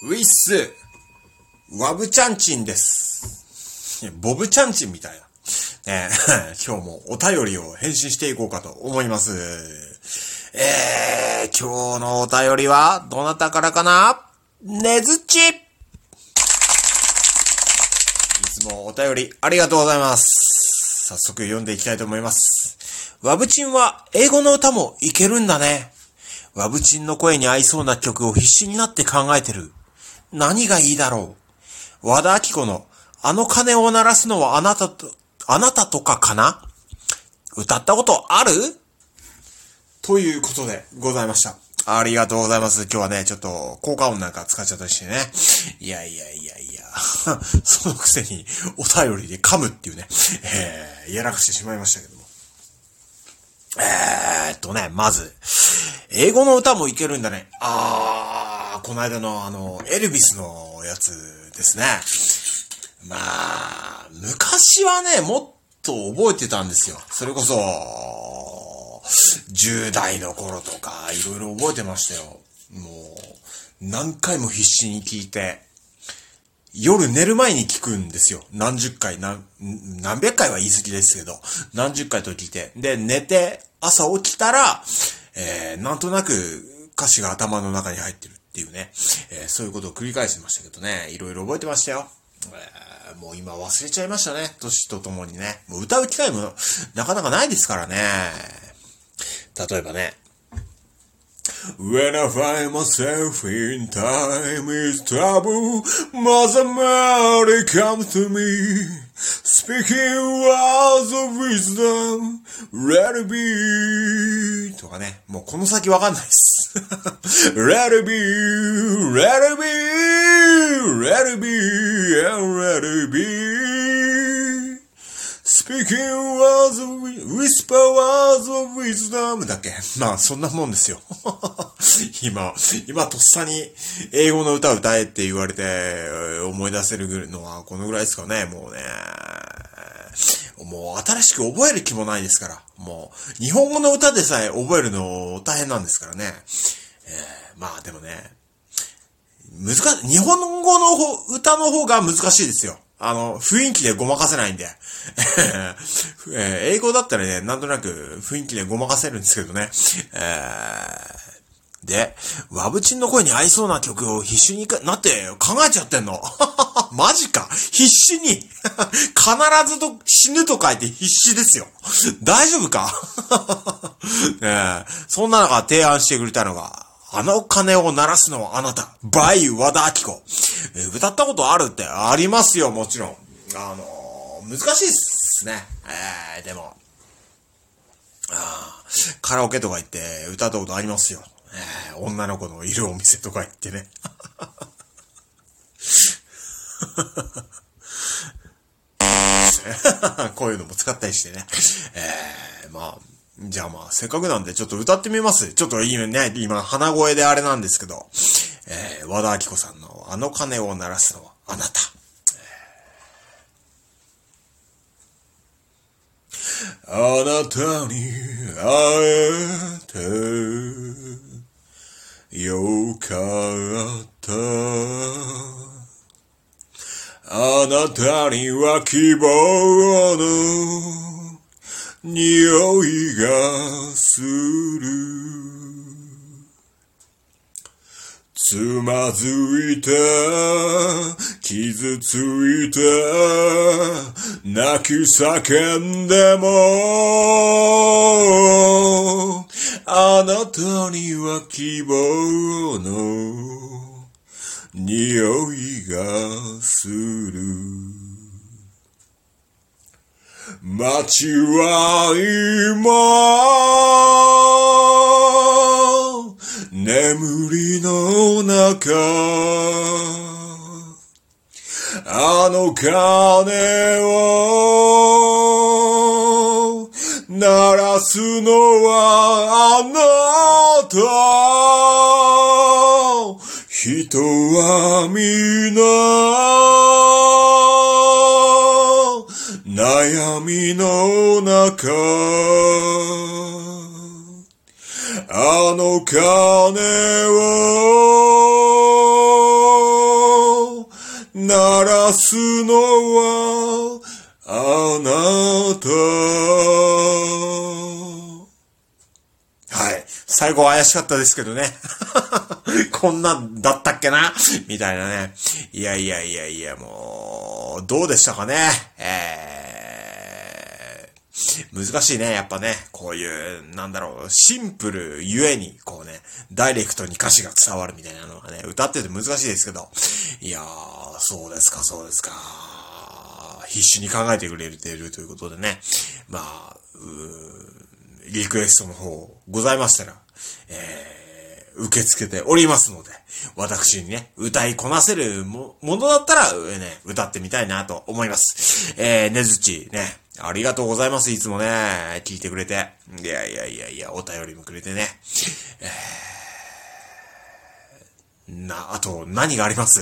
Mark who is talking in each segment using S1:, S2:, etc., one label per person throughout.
S1: ウィッス、ワブチャンチンです。ボブチャンチンみたいな。ね 今日もお便りを返信していこうかと思います。えー、今日のお便りは、どなたからかな？ねずちいつもお便りありがとうございます。早速読んでいきたいと思います。ワブチンは英語の歌もいけるんだね。ワブチンの声に合いそうな曲を必死になって考えてる。何がいいだろう？和田明子のあの鐘を鳴らすのはあなたと、あなたとかかな？歌ったことある？ということでございました。ありがとうございます。今日はね、ちょっと効果音なんか使っちゃったりしてね。いやいやいやいや。そのくせにお便りで噛むっていうね、えー、やらかしてしまいましたけども。えーっとね、まず、英語の歌もいけるんだね。あー、この間のあの、エルビスのやつですね。まあ、昔はね、もっと覚えてたんですよ。それこそ、10代の頃とか、いろいろ覚えてましたよ。もう、何回も必死に聞いて、夜寝る前に聞くんですよ。何十回、何、何百回は言い過ぎですけど、何十回と聞いて。で、寝て、朝起きたら、えー、なんとなく歌詞が頭の中に入ってるっていうね、えー、そういうことを繰り返してましたけどね、いろいろ覚えてましたよ。えー、もう今忘れちゃいましたね。年とともにね。もう歌う機会もなかなかないですからね。例えばね。When I find myself in time is trouble, Mother Mary comes to me, speaking words of wisdom, let it be とかね、もうこの先わかんないっす。Let it be, let it be, let it be, and let it be. Speaking words of, whisper words of wisdom だっけまあ、そんなもんですよ。今、今とっさに英語の歌を歌えって言われて思い出せるのはこのぐらいですかね、もうね。新しく覚える気もないですから。もう、日本語の歌でさえ覚えるの大変なんですからね。えー、まあでもね、難し、日本語の歌の方が難しいですよ。あの、雰囲気でごまかせないんで。えー、英語だったらね、なんとなく雰囲気でごまかせるんですけどね。えー、で、ワブチンの声に合いそうな曲を必死になって考えちゃってんの。マジか必死に 必ずと死ぬと書いて必死ですよ。大丈夫か？ね、え、そんな中提案してくれたのが、あの鐘を鳴らすのはあなた。バイ和田明子。え、歌ったことあるってありますよ、もちろん。あのー、難しいっすね。えー、でも。あカラオケとか行って歌ったことありますよ。えー、女の子のいるお店とか行ってね。こういうのも使ったりしてね。えー、まあ、じゃあまあ、せっかくなんでちょっと歌ってみます。ちょっと今ね、今、鼻声であれなんですけど、えー、和田明子さんのあの鐘を鳴らすのはあなた。あなたに会えてよかった。あなたには希望の匂いがする。つまずいた、傷ついた、泣き叫んでも、あなたには希望の匂いがする。街は今、眠りの中、あの鐘を鳴らすのはあなた。人は皆、悩みの中、あの鐘探すのは、あなた。はい。最後怪しかったですけどね。こんなんだったっけな？みたいなね。いやいやいやいや、もう、どうでしたかね？えー、難しいね、やっぱね。こういう、なんだろう、シンプルゆえに、こうね、ダイレクトに歌詞が伝わるみたいなのがね、歌ってて難しいですけど。いやー、そうですか、そうですか。必死に考えてくれているということでね。まあ、リクエストの方ございましたら、えー、受け付けておりますので、私にね、歌いこなせるものだったら、ね、歌ってみたいなと思います。えー、ねずち、ね、ありがとうございます。いつもね、聞いてくれて。いやいやいやいや、お便りもくれてね。えー、な、あと、何があります？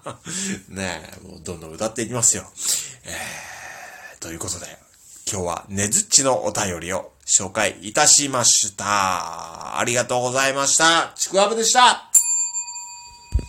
S1: ね、もうどんどん歌っていきますよ。えー、ということで、今日はねずっちのお便りを紹介いたしました。ありがとうございました。ちくわぶでした。